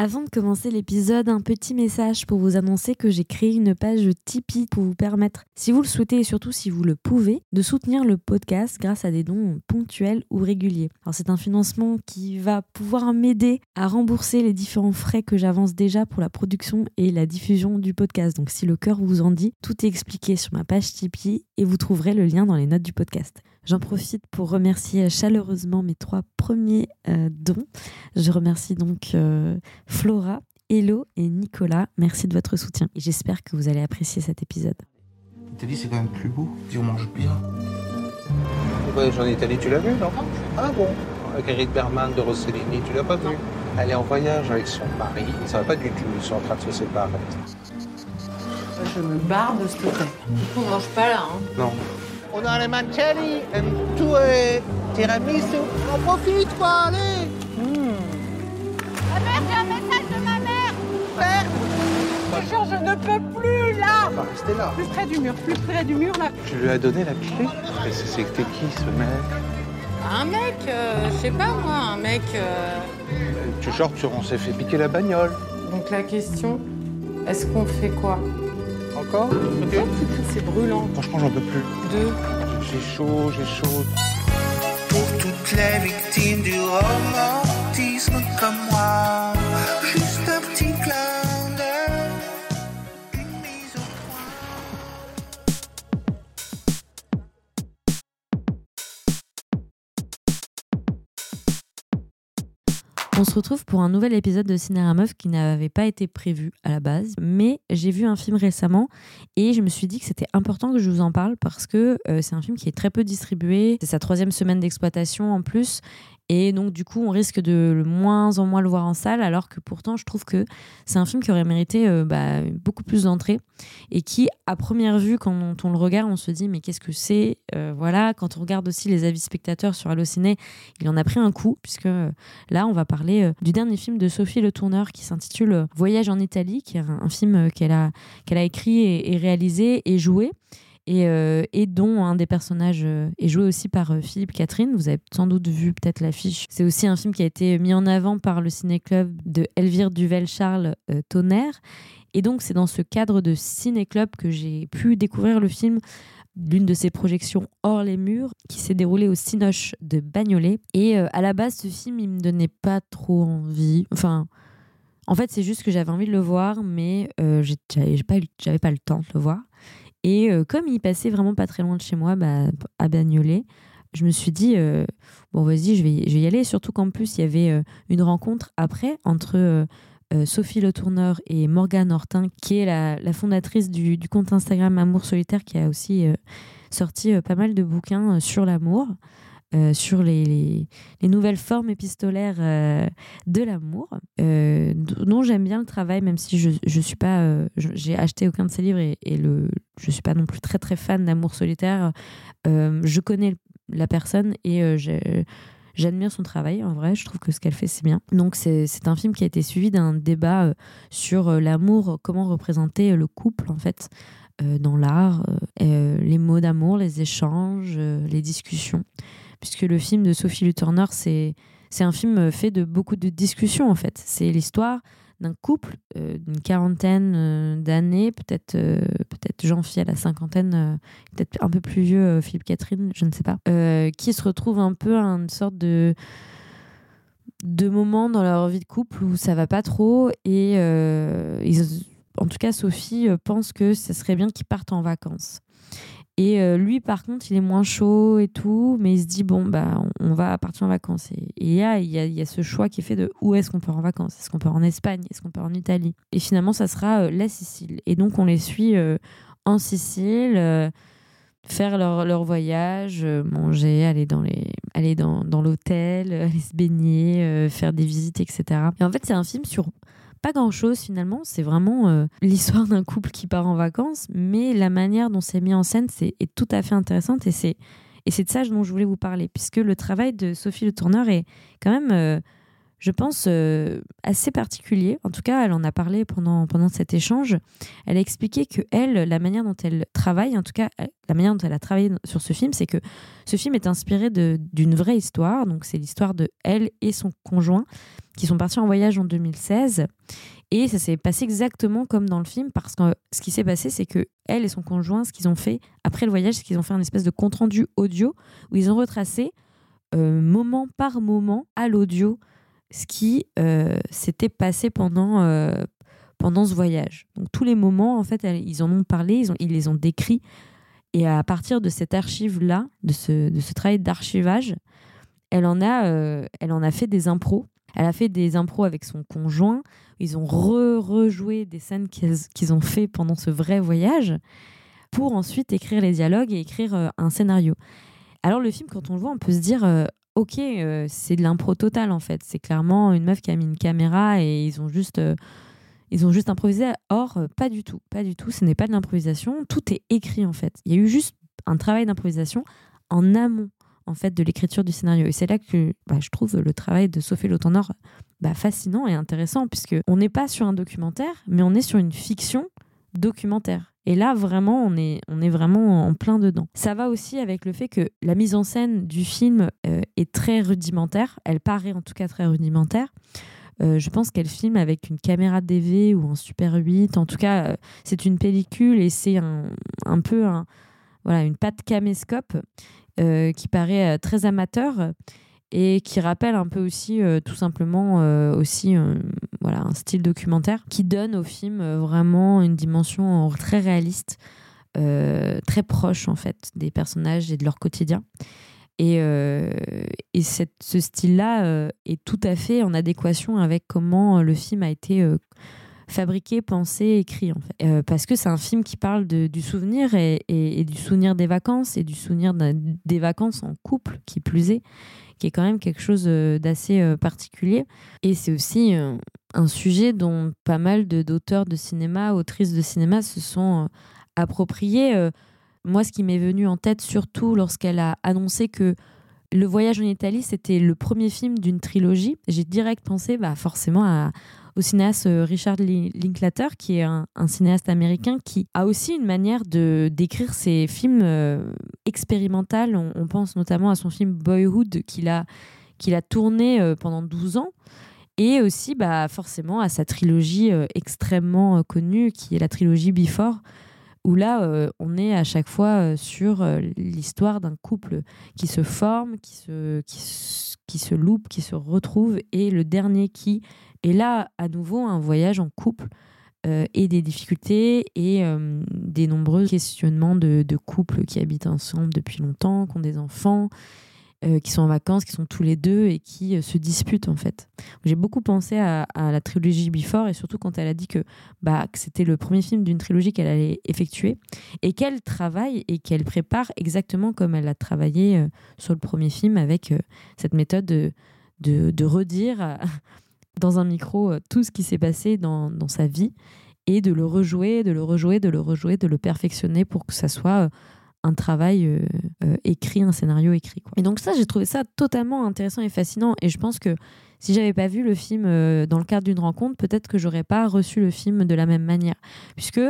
Avant de commencer l'épisode, un petit message pour vous annoncer que j'ai créé une page Tipeee pour vous permettre, si vous le souhaitez et surtout si vous le pouvez, de soutenir le podcast grâce à des dons ponctuels ou réguliers. Alors c'est un financement qui va pouvoir m'aider à rembourser les différents frais que j'avance déjà pour la production et la diffusion du podcast. Donc si le cœur vous en dit, tout est expliqué sur ma page Tipeee et vous trouverez le lien dans les notes du podcast. J'en profite pour remercier chaleureusement mes trois premiers euh, dons. Je remercie donc euh, Flora, Hello et Nicolas. Merci de votre soutien et j'espère que vous allez apprécier cet épisode. L'Italie, c'est quand même plus beau. Dis, on mange bien. Voyage en Italie, tu l'as vu, non? Ah bon? Avec Eric Berman de Rossellini, tu l'as pas vu? Elle est en voyage avec son mari. Ça va pas du tout, ils sont en train de se séparer. Je me barre de ce côté. On mange pas là. Hein. Non. On a les mancelli, et tout est tiramisu. On profite, quoi, allez Ma mère, j'ai un message de ma mère Père Je jure, je ne peux plus là. On va rester là. Plus près du mur, plus près du mur là. Tu lui as donné la clé t'es qui, ce mec Un mec, euh, je sais pas moi, un mec. euh, Tu genre, tu, on s'est fait piquer la bagnole. Donc la question, est-ce qu'on fait quoi? Encore Oh putain, c'est brûlant. Franchement, j'en peux plus. Deux. J'ai chaud, j'ai chaud. Pour toutes les victimes du romantisme comme moi, juste On se retrouve pour un nouvel épisode de Cinéra Meuf qui n'avait pas été prévu à la base, mais j'ai vu un film récemment et je me suis dit que c'était important que je vous en parle parce que euh, c'est un film qui est très peu distribué, c'est sa troisième semaine d'exploitation en plus et donc du coup on risque de le moins en moins le voir en salle alors que pourtant je trouve que c'est un film qui aurait mérité euh, bah, beaucoup plus d'entrées et qui à première vue quand on, le regarde on se dit mais qu'est-ce que c'est Euh, voilà quand on regarde aussi les avis spectateurs sur Allociné il en a pris un coup puisque euh, Là, on va parler du dernier film de Sophie Le Tourneur qui s'intitule Voyage en Italie, qui est un, film qu'elle a, a écrit et réalisé et joué. Et, euh, et dont un des personnages euh, est joué aussi par euh, Philippe Catherine. Vous avez sans doute vu peut-être l'affiche. C'est aussi un film qui a été mis en avant par le ciné-club de Elvire Duvel-Charles euh, Tonnerre. Et donc, c'est dans ce cadre de ciné-club que j'ai pu découvrir le film l'une de ses projections hors les murs qui s'est déroulée au Cinoche de Bagnolet. Et à la base, ce film, il me donnait pas trop envie. Enfin, en fait, c'est juste que j'avais envie de le voir, mais euh, j'avais pas le temps de le voir. Et euh, comme il passait vraiment pas très loin de chez moi, bah, à Bagnolet, je me suis dit, euh, bon, vas-y, je vais, y- aller. Surtout qu'en plus, il y avait euh, une rencontre après entre Sophie Le Tourneur et Morgane Hortin, qui est la, fondatrice du, compte Instagram Amour Solitaire, qui a aussi sorti pas mal de bouquins sur l'amour, euh, sur les, les, les nouvelles formes épistolaires euh, de l'amour, euh, dont j'aime bien le travail, même si je, je suis acheté aucun de ses livres et, et le, je suis pas non plus très très fan d'amour solitaire. Je connais la personne et J'admire son travail, en vrai, je trouve que ce qu'elle fait, c'est bien. Donc, c'est un film qui a été suivi d'un débat sur l'amour, comment représenter le couple, en fait, dans l'art, les mots d'amour, les échanges, les discussions. Puisque le film de Sophie Le Turner, c'est c'est un film euh, fait de beaucoup de discussions, en fait. C'est l'histoire d'un couple euh, d'une quarantaine euh, d'années, peut-être peut-être Jean-Phi à la cinquantaine, peut-être un peu plus vieux, Philippe Catherine, je ne sais pas, qui se retrouve un peu à une sorte de de moments dans leur vie de couple où ça va pas trop et en tout cas Sophie pense que ce serait bien qu'ils partent en vacances. Et euh, lui, par contre, il est moins chaud et tout, mais il se dit bon bah on, va partir en vacances. Et, il, y a, y a, y a ce choix qui est fait de où est-ce qu'on part en vacances? Est-ce qu'on part en Espagne? Est-ce qu'on part en Italie? Et finalement, ça sera euh, la Sicile. Et donc on les suit euh, en Sicile. faire leur, leur voyage, manger, aller dans les aller dans, dans l'hôtel, aller se baigner, faire des visites, etc. Et en fait, c'est un film sur pas grand chose finalement. C'est vraiment euh, l'histoire d'un couple qui part en vacances, mais la manière dont c'est mis en scène c'est est tout à fait intéressante et c'est et c'est de ça dont je voulais vous parler puisque le travail de Sophie Le Tourneur est quand même euh, je pense, euh, assez particulier. En tout cas, elle en a parlé pendant, pendant cet échange. Elle a expliqué que elle, la manière dont elle travaille, en tout cas, la manière dont elle a travaillé sur ce film, c'est que ce film est inspiré d'une vraie histoire. Donc, c'est l'histoire de elle et son conjoint qui sont partis en voyage en 2016. Et ça s'est passé exactement comme dans le film, parce que ce qui s'est passé, c'est que elle et son conjoint, ce qu'ils ont fait après le voyage, c'est qu'ils ont fait un espèce de compte rendu audio où ils ont retracé euh, moment par moment à l'audio ce qui euh, s'était passé pendant, euh, pendant ce voyage. Donc tous les moments, en fait, ils en ont parlé, ils, les ont décrits. Et à partir de cette archive-là, de ce, de ce travail d'archivage, elle, en a, euh, elle en a fait des impros. Elle a fait des impros avec son conjoint. Ils ont re- rejoué des scènes qu'ils ont fait pendant ce vrai voyage pour ensuite écrire les dialogues et écrire un scénario. Alors le film, quand on le voit, on peut se dire, ok, euh, c'est de l'impro total en fait. C'est clairement une meuf qui a mis une caméra et ils ont juste, euh, ils ont juste improvisé. Or, euh, pas du tout, pas du tout. Ce n'est pas de l'improvisation. Tout est écrit en fait. Il y a eu juste un travail d'improvisation en amont en fait de l'écriture du scénario. Et c'est là que bah, je trouve le travail de Sophie Lautenor bah, fascinant et intéressant puisque on n'est pas sur un documentaire, mais on est sur une fiction documentaire. Et là, vraiment, on est, on est vraiment en plein dedans. Ça va aussi avec le fait que la mise en scène du film euh, est très rudimentaire. Elle paraît en tout cas très rudimentaire. Euh, je pense qu'elle filme avec une caméra DV ou un Super 8. En tout cas, euh, c'est une pellicule et c'est un, un peu un, voilà, une patte caméscope qui paraît très amateur et qui rappelle un peu aussi tout simplement aussi voilà un style documentaire qui donne au film euh, vraiment une dimension très réaliste euh, très proche en fait des personnages et de leur quotidien et, euh, et cette, ce style-là est tout à fait en adéquation avec comment le film a été fabriqué, pensé, écrit en fait. Parce que c'est un film qui parle de- du souvenir et, du souvenir des vacances et du souvenir des vacances en couple qui plus est, qui est quand même quelque chose euh, d'assez euh, particulier. Et c'est aussi euh, un sujet dont pas mal de- d'auteurs de cinéma, autrices de cinéma se sont appropriés. Moi, ce qui m'est venu en tête, surtout lorsqu'elle a annoncé que Le Voyage en Italie, c'était le premier film d'une trilogie, j'ai direct pensé bah, forcément à, au cinéaste euh, Richard Li- Linklater, qui est un, cinéaste américain qui a aussi une manière de d'écrire ses films euh, expérimentales. On, pense notamment à son film Boyhood qu'il a, a tourné euh, pendant 12 ans. Et aussi, bah, forcément, à sa trilogie euh, extrêmement connue, qui est la trilogie Before, où là, on est à chaque fois sur l'histoire d'un couple qui se forme, qui se, qui, se- qui se loupe, qui se retrouve, et le dernier qui est là, à nouveau, un voyage en couple, euh, et des difficultés, et euh, des nombreux questionnements de, de couples qui habitent ensemble depuis longtemps, qui ont des enfants, euh, qui sont en vacances, qui sont tous les deux, et qui se disputent, en fait. J'ai beaucoup pensé à, la trilogie Before, et surtout quand elle a dit que, bah, que c'était le premier film d'une trilogie qu'elle allait effectuer et qu'elle travaille et qu'elle prépare exactement comme elle a travaillé sur le premier film avec cette méthode de, redire dans un micro euh, tout ce qui s'est passé dans, dans sa vie et de le rejouer, de le rejouer, de le rejouer, de le perfectionner pour que ça soit euh, un travail euh, écrit, un scénario écrit. Quoi. Et donc ça, j'ai trouvé ça totalement intéressant et fascinant et je pense que si j'avais pas vu le film dans le cadre d'une rencontre, peut-être que j'aurais pas reçu le film de la même manière. Puisque,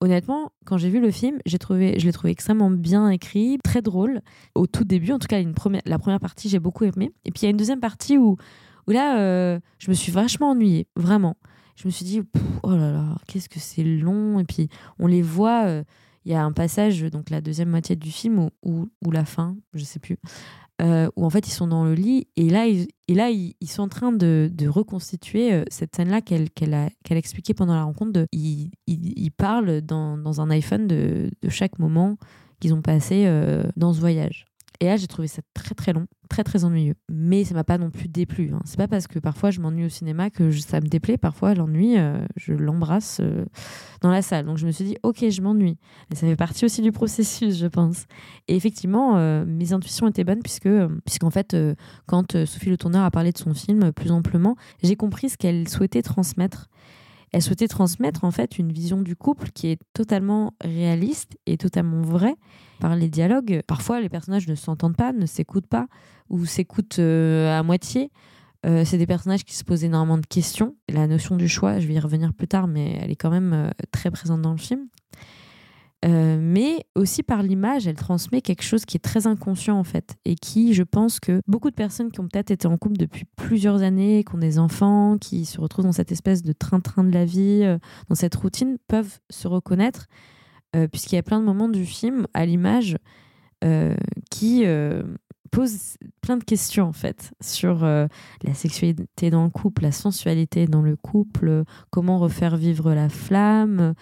honnêtement, quand j'ai vu le film, j'ai trouvé, je l'ai trouvé extrêmement bien écrit, très drôle. Au tout début, en tout cas, une première, la première partie, j'ai beaucoup aimé. Et puis il y a une deuxième partie où, où là, euh, je me suis vachement ennuyée, vraiment. Je me suis dit, oh là là, qu'est-ce que c'est long. Et puis, on les voit. euh, il y a un passage, donc la deuxième moitié du film, ou, ou, la fin, je sais plus, euh, où en fait ils sont dans le lit et là ils, et là, ils, ils sont en train de, de reconstituer cette scène-là qu'elle a, expliquée pendant la rencontre. Ils, ils, parlent dans, dans un iPhone de, de chaque moment qu'ils ont passé dans ce voyage. Et là, j'ai trouvé ça très très long, très très ennuyeux. Mais ça m'a pas non plus déplu. Hein. C'est pas parce que parfois je m'ennuie au cinéma que ça me déplaît. Parfois, l'ennui, euh, je l'embrasse euh, dans la salle. Donc je me suis dit, ok, je m'ennuie. Et ça fait partie aussi du processus, je pense. Et effectivement, euh, mes intuitions étaient bonnes puisque, puisqu'en fait, quand Sophie Le Tourneur a parlé de son film plus amplement, j'ai compris ce qu'elle souhaitait transmettre. Elle souhaitait transmettre en fait une vision du couple qui est totalement réaliste et totalement vraie par les dialogues. Parfois, les personnages ne s'entendent pas, ne s'écoutent pas ou s'écoutent euh, à moitié. Euh, c'est des personnages qui se posent énormément de questions. La notion du choix, je vais y revenir plus tard, mais elle est quand même euh, très présente dans le film. Euh, mais aussi par l'image, elle transmet quelque chose qui est très inconscient en fait, et qui, je pense que beaucoup de personnes qui ont peut-être été en couple depuis plusieurs années, qui ont des enfants, qui se retrouvent dans cette espèce de train-train de la vie, euh, dans cette routine, peuvent se reconnaître, euh, puisqu'il y a plein de moments du film à l'image qui posent plein de questions en fait sur la sexualité dans le couple, la sensualité dans le couple, comment refaire vivre la flamme.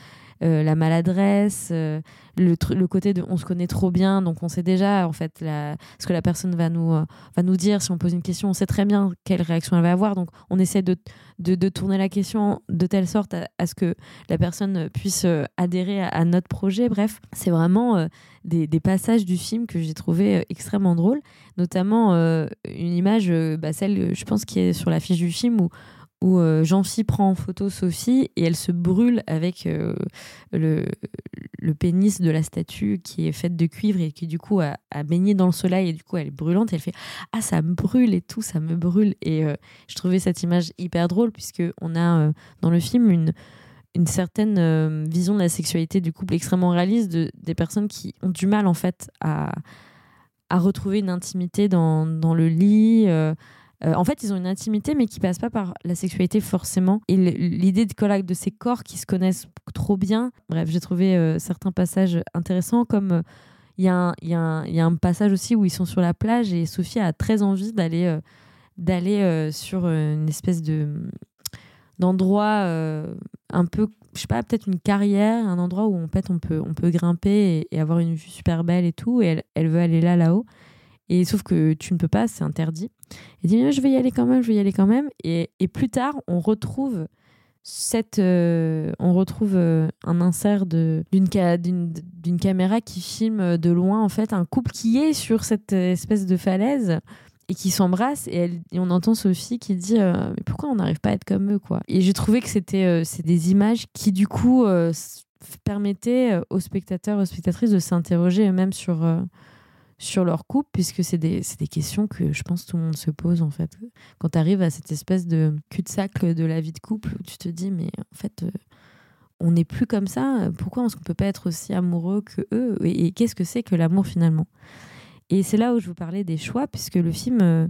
Euh, la maladresse, euh, le, le côté de on se connaît trop bien, donc on sait déjà en fait ce que la personne va nous, euh, va nous dire. Si on pose une question, on sait très bien quelle réaction elle va avoir, donc on essaie de, de, tourner la question de telle sorte à, ce que la personne puisse adhérer à, notre projet. Bref, c'est vraiment des, passages du film que j'ai trouvé extrêmement drôles, notamment une image, bah, celle, je pense, qui est sur la fiche du film où où euh, Jean-Phi prend en photo Sophie et elle se brûle avec euh, le, pénis de la statue qui est faite de cuivre et qui du coup a, baigné dans le soleil et du coup elle est brûlante. Et elle fait ah ça me brûle et tout ça me brûle. Et euh, je trouvais cette image hyper drôle puisque on a dans le film une une certaine vision de la sexualité du couple extrêmement réaliste de, des personnes qui ont du mal en fait à, à retrouver une intimité dans, dans le lit euh, en fait, ils ont une intimité, mais qui passe pas par la sexualité forcément. Et l'idée de collage de ces corps qui se connaissent trop bien. Bref, j'ai trouvé euh, certains passages intéressants, comme euh, il y, a un- passage aussi où ils sont sur la plage et Sophie a très envie d'aller d'aller sur une espèce de d'endroit euh, un peu, je sais pas, peut-être une carrière, un endroit où en fait on peut on peut grimper et, avoir une vue super belle et tout. Et elle veut aller là là-haut. Et sauf que tu ne peux pas, c'est interdit. Elle dit, je vais y aller quand même, je vais y aller quand même. Et, et plus tard, on retrouve cette, euh, on retrouve euh, un insert d'une ca- caméra qui filme de loin en fait un couple qui est sur cette espèce de falaise et qui s'embrasse et, et on entend Sophie qui dit euh, mais pourquoi on n'arrive pas à être comme eux quoi? Et j'ai trouvé que c'était c'est des images qui du coup permettaient aux spectateurs aux spectatrices de s'interroger eux-mêmes sur sur leur couple, puisque c'est des, des questions que je pense tout le monde se pose en fait. Quand tu arrives à cette espèce de cul-de-sac de la vie de couple, où tu te dis, mais en fait, euh, on n'est plus comme ça, pourquoi est-ce qu'on peut pas être aussi amoureux que eux? Et, et qu'est-ce que c'est que l'amour finalement? Et c'est là où je vous parlais des choix, puisque le film, euh,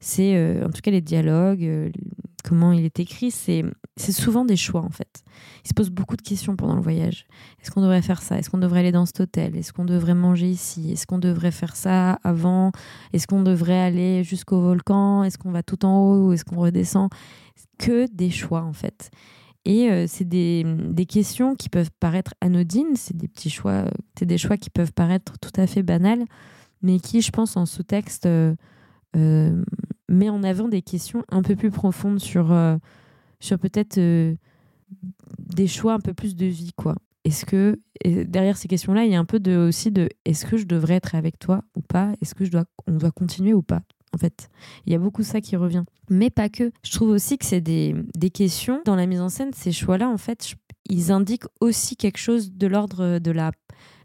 c'est euh, en tout cas les dialogues, euh, comment il est écrit, c'est souvent des choix en fait. Il se pose beaucoup de questions pendant le voyage. Est-ce qu'on devrait faire ça? Est-ce qu'on devrait aller dans cet hôtel? Est-ce qu'on devrait manger ici? Est-ce qu'on devrait faire ça avant? Est-ce qu'on devrait aller jusqu'au volcan? Est-ce qu'on va tout en haut ou est-ce qu'on redescend? Que des choix en fait. Et euh, c'est des, des questions qui peuvent paraître anodines, c'est des petits choix, c'est des choix qui peuvent paraître tout à fait banals, mais qui, je pense, en sous-texte, met en avant des questions un peu plus profondes sur, euh, sur peut-être euh, des choix un peu plus de vie, quoi. Est-ce que derrière ces questions-là, il y a un peu de, aussi de est-ce que je devrais être avec toi ou pas? Est-ce que je dois, on doit continuer ou pas En fait, il y a beaucoup ça qui revient. Mais pas que. Je trouve aussi que c'est des, des questions dans la mise en scène. Ces choix-là, en fait, ils indiquent aussi quelque chose de l'ordre de la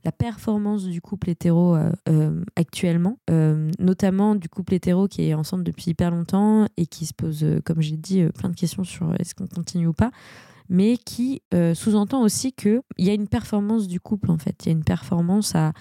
la performance du couple hétéro euh, euh, actuellement, euh, notamment du couple hétéro qui est ensemble depuis hyper longtemps et qui se pose, comme j'ai dit, plein de questions sur est-ce qu'on continue ou pas, mais qui sous-entend aussi qu'il y a une performance du couple en fait, il y a une performance à,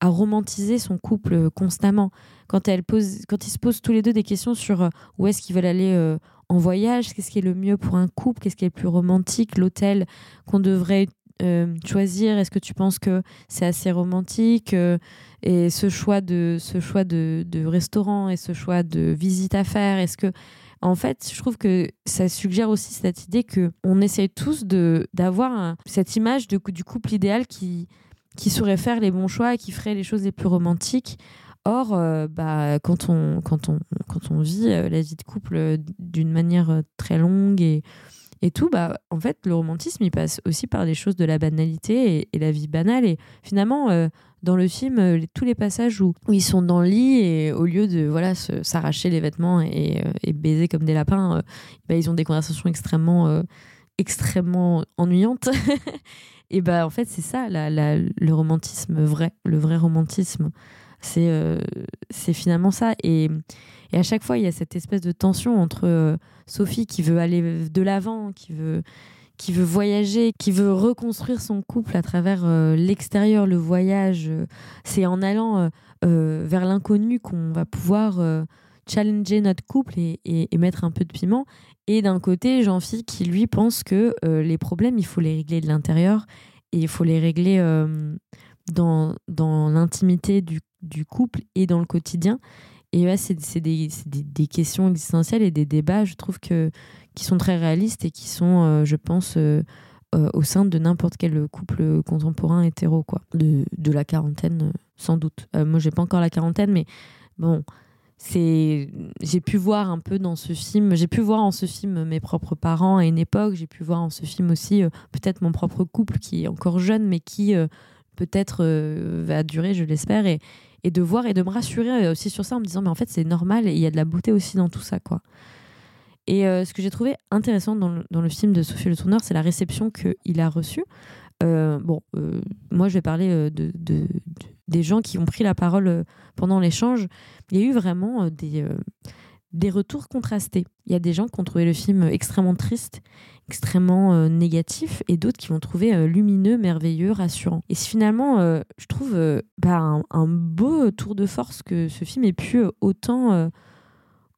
à romantiser son couple constamment. Quand, elle pose, quand ils se posent tous les deux des questions sur où est-ce qu'ils veulent aller en voyage, qu'est-ce qui est le mieux pour un couple, qu'est-ce qui est le plus romantique, l'hôtel qu'on devrait euh, choisir, est-ce que tu penses que c'est assez romantique euh, et ce choix de ce choix de, de restaurant et ce choix de visite à faire est-ce que en fait je trouve que ça suggère aussi cette idée que on essaye tous de d'avoir cette image de, du couple idéal qui qui saurait faire les bons choix et qui ferait les choses les plus romantiques. Or, euh, bah, quand, on, quand, on, quand on vit la vie de couple d'une manière très longue et, et tout, bah, en fait, le romantisme, il passe aussi par des choses de la banalité et, la vie banale. Et finalement, euh, dans le film, euh, tous les passages où, ils sont dans le lit et au lieu de voilà s'arracher les vêtements et, euh, et baiser comme des lapins, bah, ils ont des conversations extrêmement, extrêmement ennuyantes. et bah, en fait, c'est ça, la, le romantisme vrai, le vrai romantisme C'est c'est finalement ça. Et à chaque fois, il y a cette espèce de tension entre euh, Sophie qui veut aller de l'avant, qui veut, qui veut voyager, qui veut reconstruire son couple à travers euh, l'extérieur, le voyage. C'est en allant euh, vers l'inconnu qu'on va pouvoir challenger notre couple et, et- et mettre un peu de piment. Et d'un côté, Jean-Phi qui lui pense que les problèmes, il faut les régler de l'intérieur et il faut les régler dans, dans l'intimité du, du couple et dans le quotidien. Et ouais, c'est des, questions existentielles et des débats, je trouve, que, qui sont très réalistes et qui sont, euh, je pense, euh, euh, au sein de n'importe quel couple contemporain hétéro, quoi. De, la quarantaine, sans doute. Moi, j'ai pas encore la quarantaine, mais bon, c'est j'ai pu voir un peu dans ce film j'ai pu voir en ce film mes propres parents à une époque j'ai pu voir en ce film aussi peut-être mon propre couple qui est encore jeune mais qui peut-être va durer je l'espère et de voir et de me rassurer euh, aussi sur ça en me disant mais en fait c'est normal il y a de la beauté aussi dans tout ça quoi. Et euh, ce que j'ai trouvé intéressant dans le, dans le film de Sophie Le Tourneur c'est la réception qu'il a reçue. Euh, bon moi je vais parler de, de- de- des gens qui ont pris la parole pendant l'échange. Il y a eu vraiment des, des retours contrastés. Il y a des gens qui ont trouvé le film extrêmement triste, extrêmement euh, négatif, et d'autres qui l'ont trouvé euh, lumineux, merveilleux, rassurant. Et c'est finalement, euh, je trouve, bah, un, un beau tour de force que ce film ait pu autant,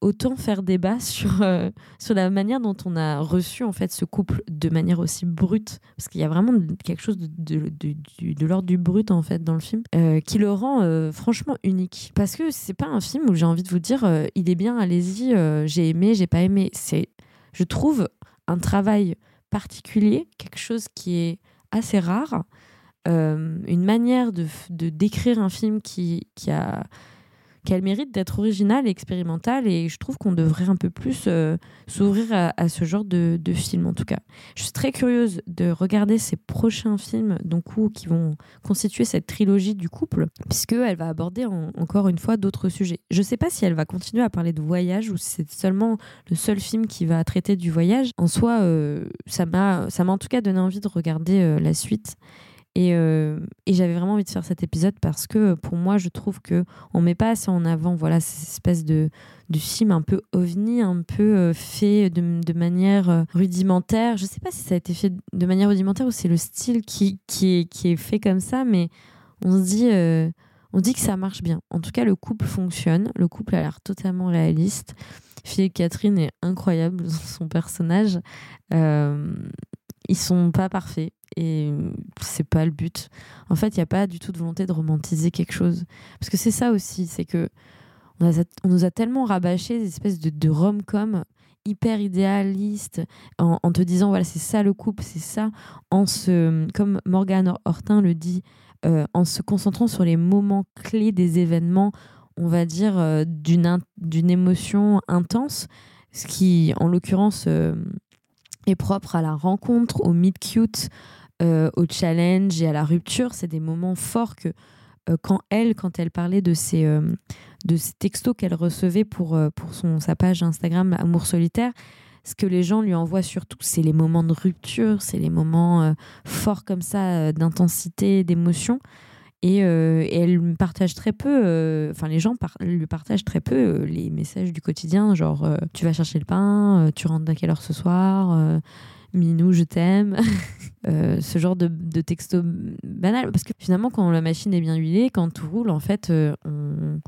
autant faire débat sur, euh, sur la manière dont on a reçu en fait ce couple de manière aussi brute, parce qu'il y a vraiment quelque chose de, de, de, l'ordre du brut en fait dans le film, euh, qui le rend euh, franchement unique. Parce que c'est pas un film où j'ai envie de vous dire, il est bien, allez-y, j'ai aimé, j'ai pas aimé. C'est, je trouve, un travail particulier, quelque chose qui est assez rare, une manière de décrire un film qui, qui a qui a le mérite d'être original et expérimental et je trouve qu'on devrait un peu plus euh, s'ouvrir à, ce genre de, de film en tout cas. Je suis très curieuse de regarder ces prochains films donc qui vont constituer cette trilogie du couple puisque elle va aborder en- encore une fois d'autres sujets. Je sais pas si elle va continuer à parler de voyage ou si c'est seulement le seul film qui va traiter du voyage. En soi, euh, ça m'a en tout cas donné envie de regarder euh, la suite. Et, euh, et j'avais vraiment envie de faire cet épisode parce que pour moi, je trouve que on met pas assez en avant voilà cette espèce de de film un peu ovni, un peu euh, fait de, de manière euh, rudimentaire. Je sais pas si ça a été fait de manière rudimentaire ou c'est le style qui qui est qui est fait comme ça, mais on se dit euh, on dit que ça marche bien. En tout cas, le couple fonctionne. Le couple a l'air totalement réaliste. Philippe Catherine est incroyable son personnage. Euh, ils sont pas parfaits et c'est pas le but. En fait, il n'y a pas du tout de volonté de romantiser quelque chose. Parce que c'est ça aussi, c'est que on, a- on nous a tellement rabâché des espèces de, de rom-com hyper idéalistes en, te disant voilà c'est ça le couple c'est ça en se comme Morgane Hortin le dit euh, en se concentrant sur les moments clés des événements on va dire euh, d'une d'une émotion intense ce qui en l'occurrence euh, est propre à la rencontre au meet cute euh, au challenge et à la rupture. C'est des moments forts que euh, quand elle quand elle parlait de ces euh, de textos qu'elle recevait pour pour son sa page Instagram Amour solitaire ce que les gens lui envoient surtout c'est les moments de rupture c'est les moments forts comme ça d'intensité d'émotion et, euh, et elle partage très peu, euh, enfin les gens lui partagent très peu euh, les messages du quotidien, genre tu vas chercher le pain, tu rentres à quelle heure ce soir, Minou je t'aime, ce genre de, de texto banal. Parce que finalement quand la machine est bien huilée, quand tout roule, en fait on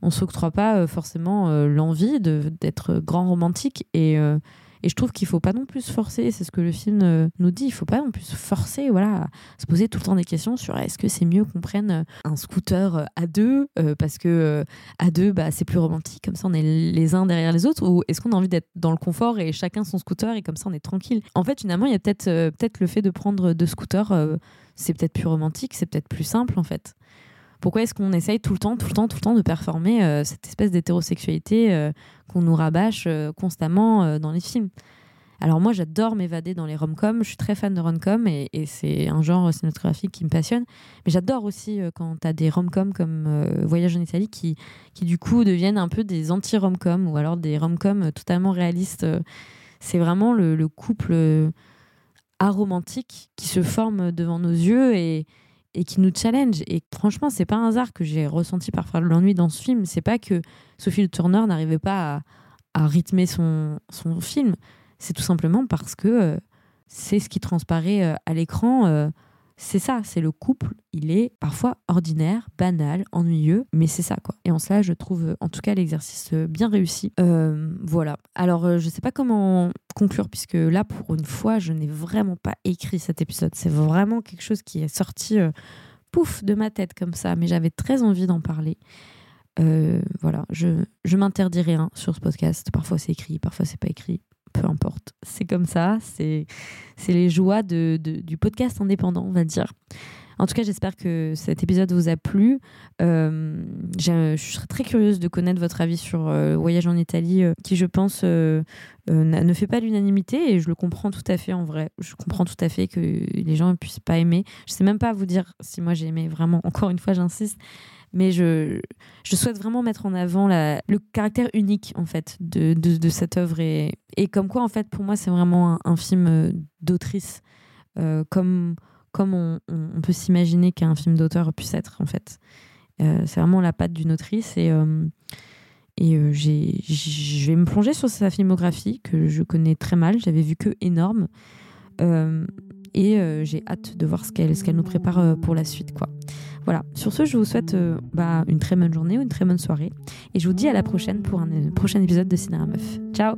on s'octroie pas forcément l'envie d'être grand romantique et et je trouve qu'il faut pas non plus forcer, c'est ce que le film euh, nous dit, il faut pas non plus forcer voilà, à se poser tout le temps des questions sur est-ce que c'est mieux qu'on prenne euh, un scooter euh, à deux parce que à deux bah, c'est plus romantique, comme ça on est les uns derrière les autres ou est-ce qu'on a envie d'être dans le confort et chacun son scooter et comme ça on est tranquille? En fait finalement il y a peut-être peut-être le fait de prendre deux scooters, c'est peut-être plus romantique, c'est peut-être plus simple en fait. Pourquoi est-ce qu'on essaye tout le temps, tout le temps, tout le temps de performer euh, cette espèce d'hétérosexualité euh, qu'on nous rabâche euh, constamment dans les films? Alors moi, j'adore m'évader dans les rom-coms. Je suis très fan de rom-com et, c'est un genre cinématographique qui me passionne. Mais j'adore aussi quand tu as des rom-coms comme Voyage en Italie qui, qui du coup deviennent un peu des anti-rom-coms ou alors des rom-coms totalement réalistes. C'est vraiment le, le couple aromantique qui se forme devant nos yeux et et qui nous challenge. Et franchement, c'est pas un hasard que j'ai ressenti parfois l'ennui dans ce film. C'est pas que Sophie Turner n'arrivait pas à, rythmer son, son film. C'est tout simplement parce que euh, c'est ce qui transparaît euh, à l'écran. C'est ça, c'est le couple. Il est parfois ordinaire, banal, ennuyeux, mais c'est ça quoi. Et en cela, je trouve euh, en tout cas l'exercice euh, bien réussi. Euh, voilà. Alors, je sais pas comment conclure puisque là, pour une fois, je n'ai vraiment pas écrit cet épisode. C'est vraiment quelque chose qui est sorti pouf de ma tête comme ça, mais j'avais très envie d'en parler. Voilà, je, je m'interdis rien sur ce podcast. Parfois c'est écrit, parfois c'est pas écrit. Peu importe. C'est comme ça. C'est les joies de, du podcast indépendant, on va dire. En tout cas, j'espère que cet épisode vous a plu. Euh, j'ai- je serais très curieuse de connaître votre avis sur euh, Voyage en Italie, euh, qui, je pense, euh, euh, ne fait pas l'unanimité et je le comprends tout à fait en vrai. Je comprends tout à fait que les gens ne puissent pas aimer. Je sais même pas vous dire si moi j'ai aimé vraiment. Encore une fois, j'insiste. Mais je, souhaite vraiment mettre en avant le caractère unique en fait de, cette œuvre et, comme quoi en fait pour moi c'est vraiment un, film euh, d'autrice euh, comme on, peut s'imaginer qu'un film d'auteur puisse être en fait. Euh, c'est vraiment la patte d'une autrice et je vais me plonger sur sa filmographie que je connais très mal. J'avais vu que énorme et j'ai hâte de voir ce qu'elle nous prépare pour la suite quoi. Voilà, sur ce, je vous souhaite euh, bah, une très bonne journée ou une très bonne soirée. Et je vous dis à la prochaine pour un euh, prochain épisode de Cinéra Meuf. Ciao